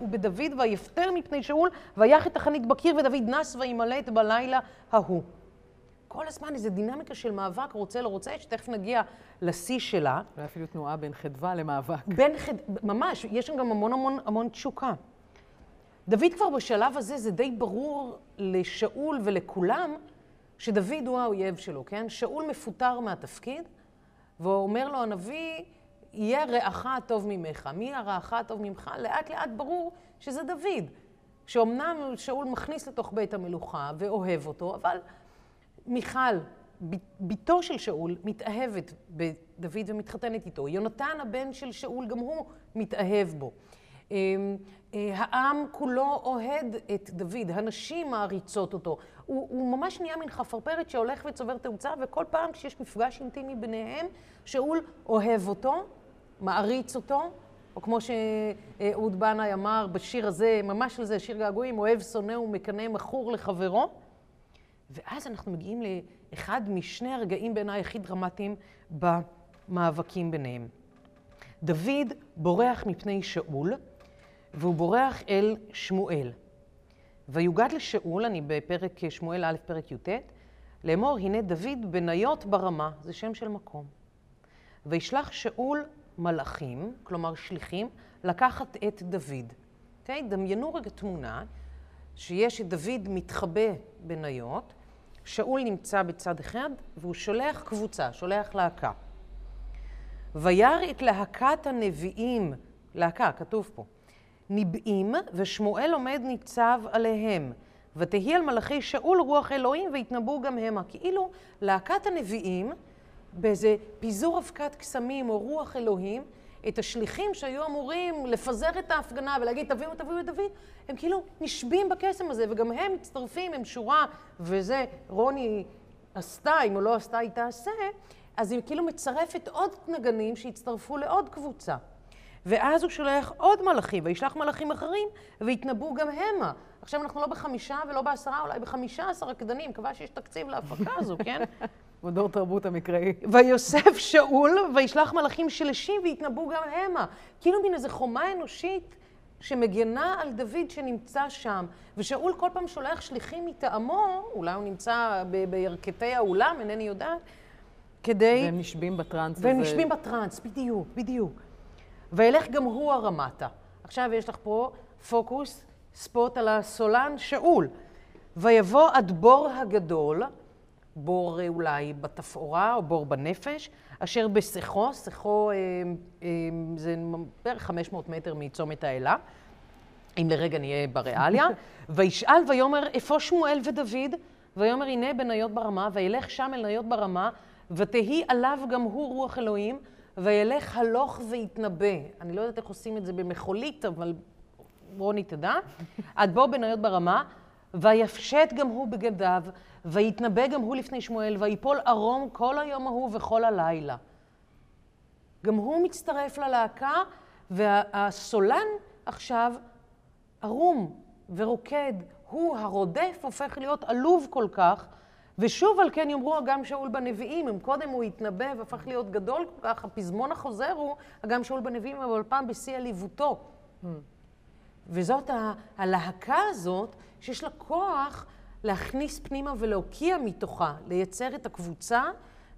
ובדוד, ויפטר מפני שאול, ויח את החנית בקיר, ודוד נס וימלט בלילה ההוא. כל הזמן איזו דינמיקה של מאבק, רוצה, לא רוצה, שתכף נגיע לשיא שלה. אולי אפילו תנועה בין חדווה למאבק. בין חד... ממש, יש שם גם המון המון המון תשוקה. דוד כבר בשלב הזה, זה די ברור לשאול ולכולם, שדוד הוא האויב שלו, כן? שאול מפוטר מהתפקיד, ואומר לו הנביא, יהיה רעך הטוב ממך. מי הרעך הטוב ממך? לאט לאט ברור שזה דוד. שאומנם שאול מכניס לתוך בית המלוכה ואוהב אותו, אבל מיכל, בתו של שאול, מתאהבת בדוד ומתחתנת איתו. יונתן, הבן של שאול, גם הוא מתאהב בו. אה, העם כולו אוהד את דוד, הנשים מעריצות אותו. הוא, הוא ממש נהיה מין חפרפרת שהולך וצובר תאוצה, וכל פעם כשיש מפגש אינטימי ביניהם, שאול אוהב אותו, מעריץ אותו, או כמו שאהוד בנאי אמר בשיר הזה, ממש על זה, שיר געגועים, אוהב, שונא ומקנא מכור לחברו. ואז אנחנו מגיעים לאחד משני הרגעים בעיניי הכי דרמטיים במאבקים ביניהם. דוד בורח מפני שאול, והוא בורח אל שמואל. ויוגד לשאול, אני בפרק שמואל א', פרק י"ט, לאמור, הנה דוד בניות ברמה, זה שם של מקום. וישלח שאול מלאכים, כלומר שליחים, לקחת את דוד. אוקיי? דמיינו רגע תמונה שיש את דוד מתחבא בניות, שאול נמצא בצד אחד, והוא שולח קבוצה, שולח להקה. וירא את להקת הנביאים, להקה, כתוב פה, ניבאים, ושמואל עומד ניצב עליהם. ותהי על מלאכי שאול רוח אלוהים, ויתנבאו גם המה. כאילו להקת הנביאים, באיזה פיזור אבקת קסמים או רוח אלוהים, את השליחים שהיו אמורים לפזר את ההפגנה ולהגיד תביאו, תביאו את דוד, הם כאילו נשבים בקסם הזה, וגם הם מצטרפים, הם שורה, וזה רוני עשתה, אם הוא לא עשתה, היא תעשה, אז היא כאילו מצרפת עוד נגנים שהצטרפו לעוד קבוצה. ואז הוא שולח עוד מלאכים, וישלח מלאכים אחרים, ויתנבאו גם המה. עכשיו אנחנו לא בחמישה ולא בעשרה, אולי בחמישה עשר רקדנים, מקווה שיש תקציב להפקה הזו, כן? [laughs] מדור תרבות המקראי. ויוסף שאול, וישלח מלאכים שלשים, ויתנבאו גם המה. כאילו מין איזו חומה אנושית שמגנה על דוד שנמצא שם. ושאול כל פעם שולח שליחים מטעמו, אולי הוא נמצא בירכתי האולם, אינני יודעת, כדי... והם נשבים בטראנס הזה. והם נשבים בטראנס, בדיוק, בדיוק. וילך גם הוא הרמתה. עכשיו יש לך פה פוקוס, ספוט על הסולן שאול. ויבוא עד בור הגדול, בור אולי בתפאורה או בור בנפש, אשר בשיחו, שיחו אה, אה, זה בערך 500 מטר מצומת האלה, אם לרגע נהיה בריאליה, [laughs] וישאל ויאמר, איפה שמואל ודוד? ויאמר, הנה בניות ברמה, וילך שם אל ניות ברמה, ותהי עליו גם הוא רוח אלוהים, וילך הלוך ויתנבא. אני לא יודעת איך עושים את זה במחולית, אבל רוני תדע. [laughs] עד בוא בניות ברמה, ויפשט גם הוא בגדיו, ויתנבא גם הוא לפני שמואל, ויפול ערום כל היום ההוא וכל הלילה. גם הוא מצטרף ללהקה, והסולן עכשיו ערום ורוקד. הוא הרודף הופך להיות עלוב כל כך, ושוב על כן יאמרו אגם שאול בנביאים, אם קודם הוא התנבא והפך להיות גדול כל כך, הפזמון החוזר הוא אגם שאול בנביאים, אבל פעם בשיא עליבותו. וזאת ה- הלהקה הזאת, שיש לה כוח להכניס פנימה ולהוקיע מתוכה, לייצר את הקבוצה,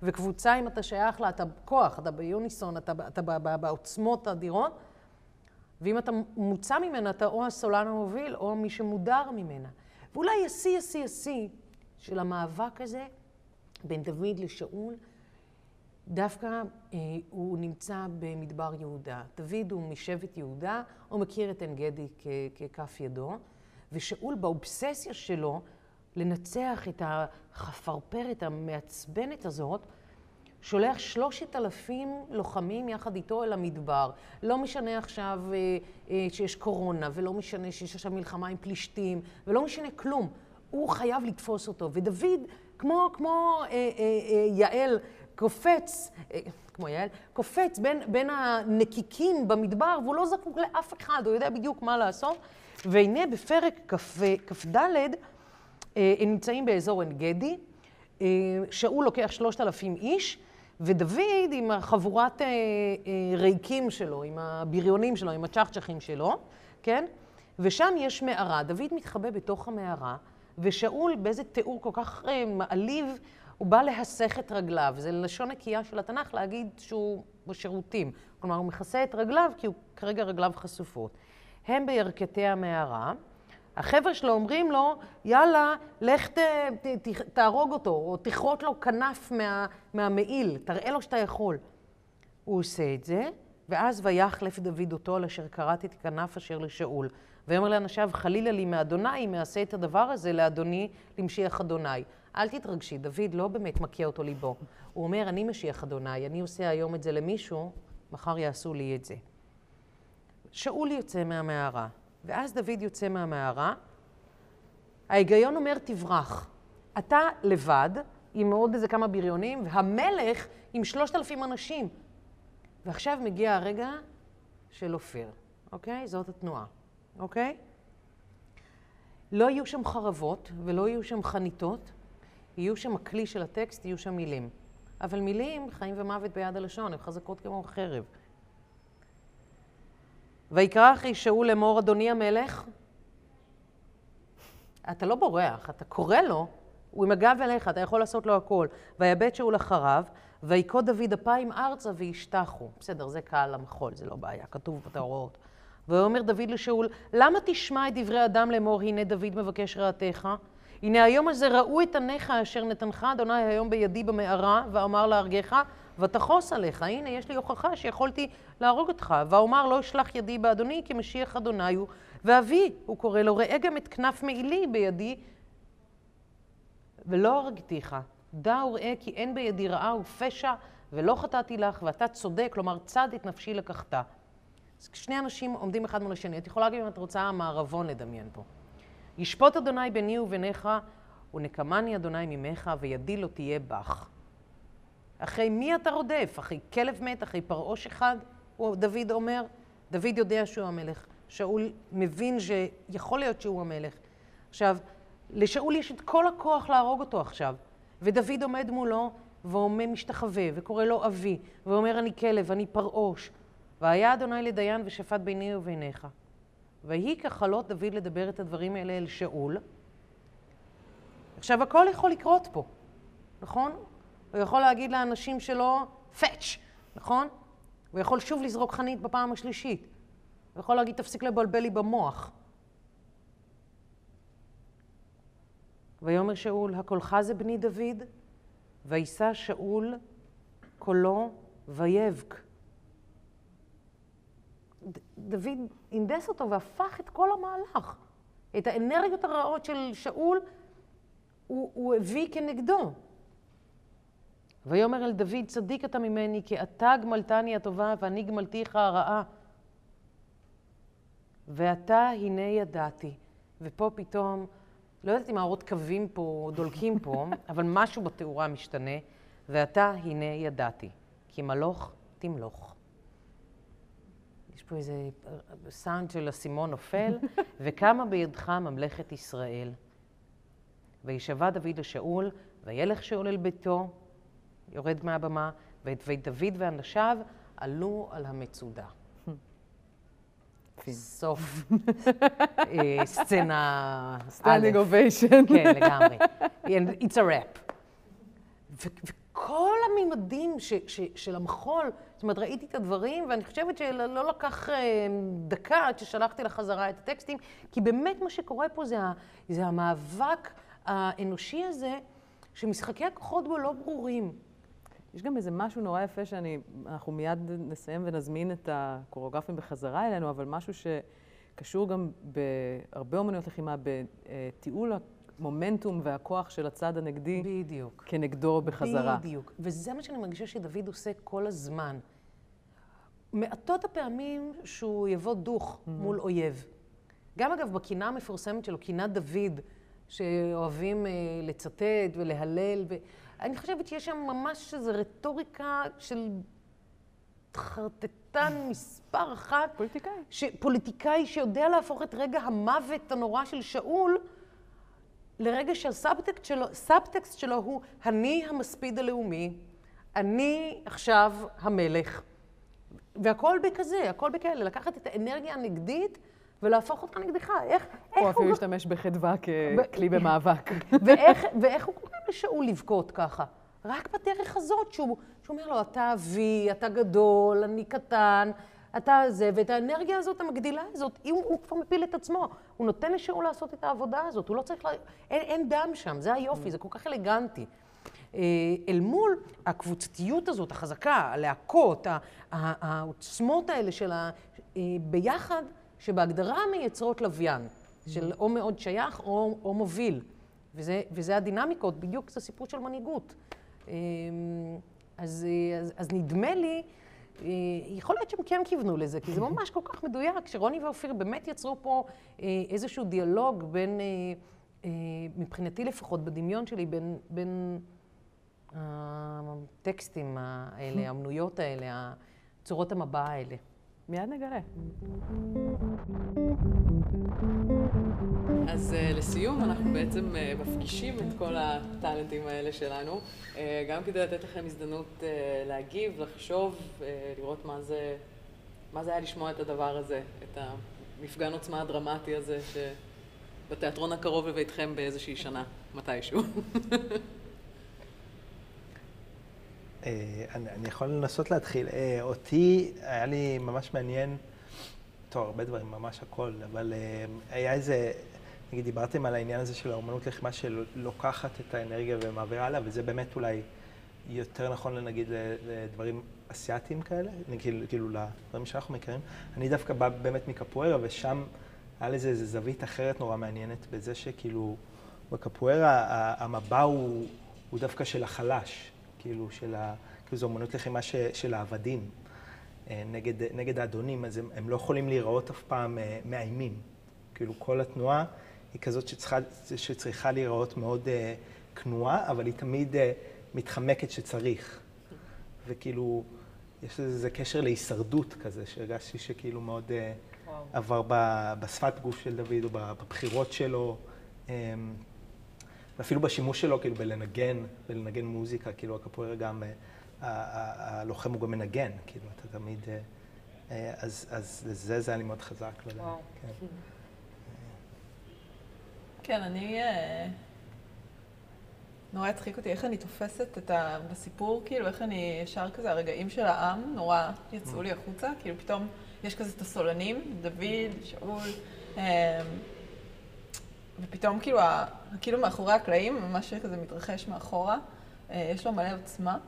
וקבוצה, אם אתה שייך לה, אתה בכוח, אתה ביוניסון, אתה, אתה ב- ב- בעוצמות אדירות, ואם אתה מוצא ממנה, אתה או הסולן המוביל, או מי שמודר ממנה. ואולי השיא, השיא, השיא של המאבק הזה בין דוד לשאול, דווקא אה, הוא נמצא במדבר יהודה. דוד הוא משבט יהודה, הוא מכיר את עין גדי ככף ידו, ושאול באובססיה שלו לנצח את החפרפרת המעצבנת הזאת, שולח שלושת אלפים לוחמים יחד איתו אל המדבר. לא משנה עכשיו אה, אה, שיש קורונה, ולא משנה שיש עכשיו מלחמה עם פלישתים, ולא משנה כלום. הוא חייב לתפוס אותו. ודוד, כמו, כמו אה, אה, אה, יעל, קופץ, אה, כמו יעל, קופץ בין, בין הנקיקים במדבר, והוא לא זקוק לאף אחד, הוא יודע בדיוק מה לעשות. והנה בפרק כ"ד, כ"ד, אה, הם נמצאים באזור עין גדי, אה, שאול לוקח שלושת אלפים איש, ודוד עם החבורת אה, אה, ריקים שלו, עם הבריונים שלו, עם הצ'חצ'חים שלו, כן? ושם יש מערה, דוד מתחבא בתוך המערה, ושאול באיזה תיאור כל כך אה, מעליב הוא בא להסך את רגליו. זה לשון נקייה של התנ"ך להגיד שהוא בשירותים. כלומר, הוא מכסה את רגליו כי הוא כרגע רגליו חשופות. הם בירכתי המערה. החבר'ה שלו אומרים לו, יאללה, לך ת, ת, ת, תהרוג אותו, או תכרות לו כנף מה, מהמעיל, תראה לו שאתה יכול. הוא עושה את זה, ואז ויחלף דוד אותו על אשר קראתי את כנף אשר לשאול. ויאמר לאנשיו, חלילה לי מאדוני, אם אעשה את הדבר הזה לאדוני, למשיח אדוני. אל תתרגשי, דוד לא באמת מכה אותו ליבו. הוא אומר, אני משיח אדוני, אני עושה היום את זה למישהו, מחר יעשו לי את זה. שאול יוצא מהמערה, ואז דוד יוצא מהמערה. ההיגיון אומר, תברח. אתה לבד, עם עוד איזה כמה בריונים, והמלך עם שלושת אלפים אנשים. ועכשיו מגיע הרגע של אופיר, אוקיי? זאת התנועה, אוקיי? לא יהיו שם חרבות ולא יהיו שם חניתות, יהיו שם הכלי של הטקסט, יהיו שם מילים. אבל מילים, חיים ומוות ביד הלשון, הן חזקות כמו חרב. ויקרא אחי שאול לאמור, אדוני המלך, אתה לא בורח, אתה קורא לו, הוא עם הגב אליך, אתה יכול לעשות לו הכל. ויבט שאול אחריו, ויקוד דוד אפיים ארצה וישתחו. בסדר, זה קהל המחול, זה לא בעיה, כתוב בתאורעות. ויאמר דוד לשאול, למה תשמע את דברי אדם לאמור, הנה דוד מבקש רעתך? הנה היום הזה ראו את עניך אשר נתנך אדוני היום בידי במערה, ואמר להרגך, ותחוס עליך. הנה, יש לי הוכחה שיכולתי להרוג אותך. ואומר, לא אשלח ידי באדוני, כי משיח אדוני הוא. ואבי, הוא קורא לו, ראה גם את כנף מעילי בידי, ולא הרגתיך. דע וראה כי אין בידי רעה ופשע, ולא חטאתי לך, ואתה צודק, כלומר, צד את נפשי לקחת. שני אנשים עומדים אחד מול השני. את יכולה להגיד אם את רוצה מערבון לדמיין פה. ישפוט אדוני ביני וביניך, ונקמני אדוני ממך, וידי לא תהיה בך. אחרי מי אתה רודף? אחרי כלב מת? אחרי פרעוש אחד? הוא, דוד אומר. דוד יודע שהוא המלך. שאול מבין שיכול להיות שהוא המלך. עכשיו, לשאול יש את כל הכוח להרוג אותו עכשיו. ודוד עומד מולו ועומד משתחווה, וקורא לו אבי, ואומר אני כלב, אני פרעוש. והיה אדוני לדיין ושפט ביני וביניך. ויהי ככלות דוד לדבר את הדברים האלה אל שאול. עכשיו, הכל יכול לקרות פה, נכון? הוא יכול להגיד לאנשים שלו, פאץ', נכון? הוא יכול שוב לזרוק חנית בפעם השלישית. הוא יכול להגיד, תפסיק לבלבל לי במוח. ויאמר שאול, הקולך זה בני דוד, וישא שאול קולו ויבק. דוד הנדס אותו והפך את כל המהלך. את האנרגיות הרעות של שאול הוא, הוא הביא כנגדו. ויאמר אל דוד, צדיק אתה ממני, כי אתה גמלתני הטובה ואני גמלתיך הרעה. ואתה הנה ידעתי. ופה פתאום, לא יודעת אם האורות קווים פה, דולקים פה, [laughs] אבל משהו בתאורה משתנה. ואתה הנה ידעתי, כי מלוך תמלוך. פה איזה סאונד של אסימון נופל, [laughs] וקמה בידך ממלכת ישראל. וישבע דוד לשאול, וילך שאול אל ביתו, יורד מהבמה, ואת בית דוד ואנשיו עלו על המצודה. סוף [laughs] אה, סצנה א'. standing ovation. כן, לגמרי. It's a wrap. וכל הממדים ש- ש- של המחול, זאת אומרת, ראיתי את הדברים, ואני חושבת שלא לקח אה, דקה עד ששלחתי לך חזרה את הטקסטים, כי באמת מה שקורה פה זה, זה המאבק האנושי הזה, שמשחקי הכוחות בו לא ברורים. יש גם איזה משהו נורא יפה שאני, אנחנו מיד נסיים ונזמין את הקוריאוגרפים בחזרה אלינו, אבל משהו שקשור גם בהרבה אומנויות לחימה, בתיעול המומנטום והכוח של הצד הנגדי בדיוק. כנגדו בחזרה. בדיוק. וזה מה שאני מרגישה שדוד עושה כל הזמן. מעטות הפעמים שהוא יבוא דוך mm-hmm. מול אויב. גם אגב, בקינה המפורסמת שלו, קינת דוד, שאוהבים אה, לצטט ולהלל, ואני חושבת שיש שם ממש איזו רטוריקה של חרטטן מספר אחת. פוליטיקאי. ש... פוליטיקאי שיודע להפוך את רגע המוות הנורא של שאול לרגע שהסאבטקסט שלו, שלו הוא אני המספיד הלאומי, אני עכשיו המלך. והכל בכזה, הכל בכאלה, לקחת את האנרגיה הנגדית ולהפוך אותך נגדך. איך, איך הוא הוא... אפילו השתמש בחדווה ככלי [laughs] במאבק. ואיך, ואיך הוא קורא לשאול לבכות ככה? רק בדרך הזאת, שהוא, שהוא אומר לו, אתה אבי, אתה גדול, אני קטן, אתה זה, ואת האנרגיה הזאת, המגדילה הזאת, אם הוא כבר מפיל את עצמו, הוא נותן לשאול לעשות את העבודה הזאת, הוא לא צריך, לה... אין, אין דם שם, זה היופי, זה כל כך אלגנטי. אה, אל מול הקבוצתיות הזאת, החזקה, הלהקות, העוצמות האלה של ה... אה, ביחד, שבהגדרה מייצרות לוויין, של או מאוד שייך או, או מוביל. וזה, וזה הדינמיקות, בדיוק זה סיפור של מנהיגות. אה, אז, אז, אז נדמה לי, יכול להיות שהם כן כיוונו לזה, כי זה [laughs] ממש כל כך מדויק, שרוני ואופיר באמת יצרו פה אה, איזשהו דיאלוג בין, אה, אה, מבחינתי לפחות, בדמיון שלי, בין, בין הטקסטים האלה, [laughs] המנויות האלה, צורות המבע האלה. מיד נגלה. אז uh, לסיום, אנחנו בעצם uh, מפגישים את כל הטאלנטים האלה שלנו, uh, גם כדי לתת לכם הזדמנות uh, להגיב, לחשוב, uh, לראות מה זה, מה זה היה לשמוע את הדבר הזה, את המפגן עוצמה הדרמטי הזה, שבתיאטרון הקרוב לביתכם באיזושהי שנה, מתישהו. אה, אני, אני יכול לנסות להתחיל. אה, אותי, היה לי ממש מעניין, טוב, הרבה דברים, ממש הכל, אבל אה, היה איזה, נגיד, דיברתם על העניין הזה של האומנות לחימה שלוקחת את האנרגיה ומעבירה הלאה, וזה באמת אולי יותר נכון, נגיד, לדברים אסיאתיים כאלה, כאילו, כאילו לדברים שאנחנו מכירים. אני דווקא בא באמת מקפוארה, ושם היה לזה איזו זווית אחרת נורא מעניינת, בזה שכאילו, בקפוארה המבע הוא, הוא דווקא של החלש. כאילו, של ה... כאילו זו אמנות לחימה ש... של העבדים אה, נגד, נגד האדונים, אז הם, הם לא יכולים להיראות אף פעם אה, מאיימים. כאילו, כל התנועה היא כזאת שצריכה, שצריכה להיראות מאוד uh, כנועה, אבל היא תמיד uh, מתחמקת שצריך. וכאילו, יש לזה קשר להישרדות כזה, שהרגשתי שכאילו מאוד uh, עבר ב, בשפת גוף של דוד או בבחירות שלו. Um, ואפילו בשימוש שלו, כאילו, בלנגן, בלנגן מוזיקה, כאילו, הקפוארה גם, הלוחם הוא גם מנגן, כאילו, אתה תמיד... אז, אז לזה זה היה לי מאוד חזק. וואו. כן. כן, אני... נורא הצחיק אותי איך אני תופסת את ה... בסיפור, כאילו, איך אני ישר כזה, הרגעים של העם נורא יצאו לי החוצה, כאילו, פתאום יש כזה את הסולנים, דוד, שאול, ופתאום כאילו. כאילו מאחורי הקלעים, מה שכזה מתרחש מאחורה, יש לו מלא עוצמה.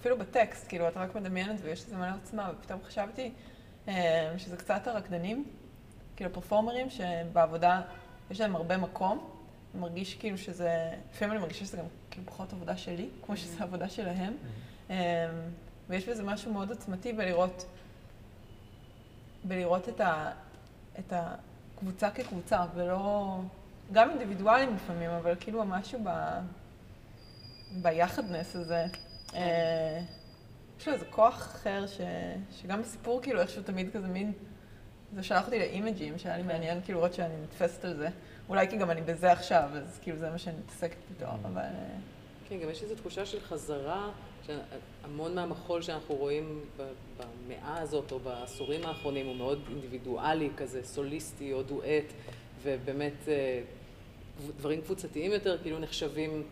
אפילו בטקסט, כאילו, את רק מדמיינת ויש לזה מלא עוצמה, ופתאום חשבתי שזה קצת הרקדנים, כאילו פרפורמרים שבעבודה יש להם הרבה מקום. אני מרגיש כאילו שזה, לפעמים אני מרגישה שזה גם כאילו פחות עבודה שלי, כמו שזה עבודה שלהם. ויש בזה משהו מאוד עוצמתי בלראות, בלראות את, ה, את הקבוצה כקבוצה, ולא, גם אינדיבידואלים לפעמים, אבל כאילו משהו ב, ביחדנס הזה. יש לו איזה כוח אחר, ש, שגם בסיפור כאילו איכשהו תמיד כזה מין, זה שלח אותי לאימג'ים, שהיה לי מעניין כאילו לראות שאני נתפסת על זה. אולי כי גם אני בזה עכשיו, אז כאילו זה מה שאני מתעסקת איתו, אבל... כן, גם יש איזו תחושה של חזרה, שהמון מהמחול שאנחנו רואים במאה הזאת או בעשורים האחרונים הוא מאוד אינדיבידואלי כזה, סוליסטי או דואט, ובאמת דברים קבוצתיים יותר כאילו נחשבים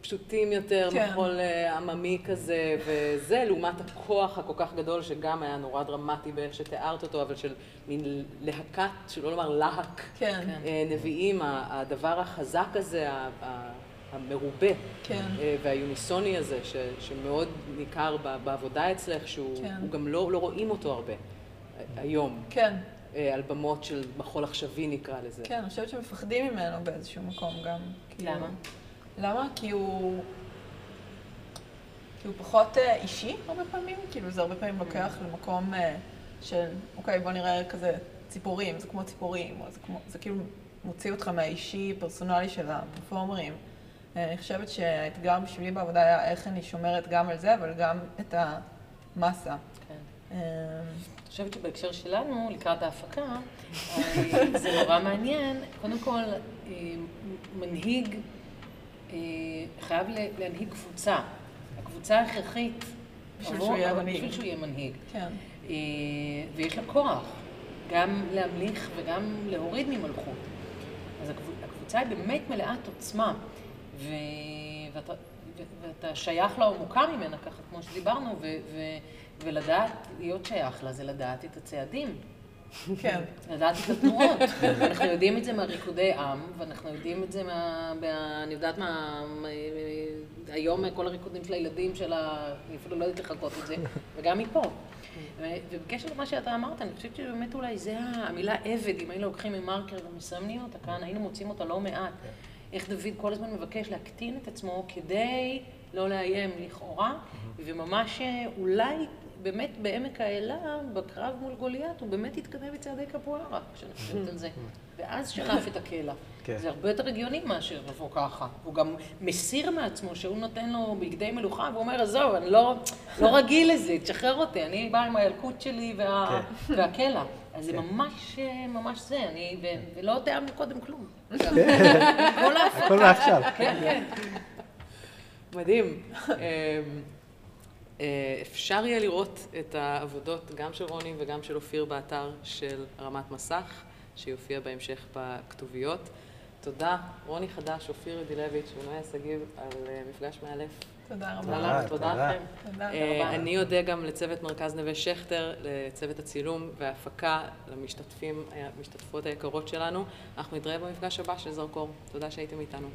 פשוטים יותר, כן. מחול עממי כזה, וזה לעומת הכוח הכל כך גדול שגם היה נורא דרמטי באיך שתיארת אותו, אבל של מין להקת, שלא לומר להק, כן. נביאים, הדבר החזק הזה, המרובה, כן. והיוניסוני הזה, ש, שמאוד ניכר בעבודה אצלך, שהוא כן. גם לא, לא רואים אותו הרבה היום. כן. על במות של מחול עכשווי נקרא לזה. כן, אני חושבת שמפחדים ממנו באיזשהו מקום גם. למה? למה? כי הוא... כי הוא פחות אישי הרבה פעמים, כאילו זה הרבה פעמים לוקח למקום של, אוקיי, בוא נראה כזה ציפורים, זה כמו ציפורים, או זה, כמו, זה כאילו מוציא אותך מהאישי, פרסונלי של הפרפורמרים. אני חושבת שהאתגר בשבילי בעבודה היה איך אני שומרת גם על זה, אבל גם את המסה. כן. אני חושבת שבהקשר שלנו, לקראת ההפקה, זה נורא מעניין. קודם כל, מנהיג חייב להנהיג קבוצה. הקבוצה הכרחית בשביל שהוא יהיה מנהיג. בשביל שהוא יהיה מנהיג. כן. ויש לה כוח. גם להמליך וגם להוריד ממלכות. אז הקבוצ- הקבוצה היא באמת מלאת עוצמה, ו... ואתה, ו- ואתה שייך לה או מוקם ממנה, ככה כמו שדיברנו, ו... ו... ולדעת להיות שייך לה זה לדעת את הצעדים. כן. לדעת את התנועות. אנחנו יודעים את זה מהריקודי עם, ואנחנו יודעים את זה מה... אני יודעת מה... מה- היום כל הריקודים של הילדים של ה... אני אפילו לא יודעת לחכות את זה, וגם מפה. ובקשר למה שאתה אמרת, אני חושבת שבאמת אולי זה המילה עבד, אם היינו לוקחים ממרקר ומסמנים אותה כאן, היינו מוצאים אותה לא מעט. איך דוד כל הזמן מבקש להקטין את עצמו כדי לא לאיים לכאורה, וממש אה, אולי באמת בעמק האלה, בקרב מול גוליית, הוא באמת התקדם בצעדי קפוארה, כשאני חושבת על זה. ואז שלף את הקלע. כן. זה הרבה יותר הגיוני מאשר לבוא ככה. הוא גם מסיר מעצמו, שהוא נותן לו בגדי מלוכה, והוא אומר, עזוב, אני לא, לא רגיל לזה, תשחרר אותי, אני באה עם הילקוט שלי וה, והקלע. אז זה כן. ממש, ממש זה, אני, ו, ולא תיאמנו קודם כלום. כל הכל ההפקה. מעכשיו. כן, כן. מדהים. אה, אפשר יהיה לראות את העבודות גם של רוני וגם של אופיר באתר של רמת מסך, שיופיע בהמשך בכתוביות. תודה, רוני חדש, אופיר יודילביץ' ונויה שגיב על אה, מפגש מאלף. תודה רבה. תודה, תודה, תודה תודה. לכם. תודה. אה, אני אודה גם לצוות מרכז נווה שכטר, לצוות הצילום וההפקה, למשתתפים, המשתתפות היקרות שלנו. אנחנו נתראה במפגש הבא של זרקור. תודה שהייתם איתנו.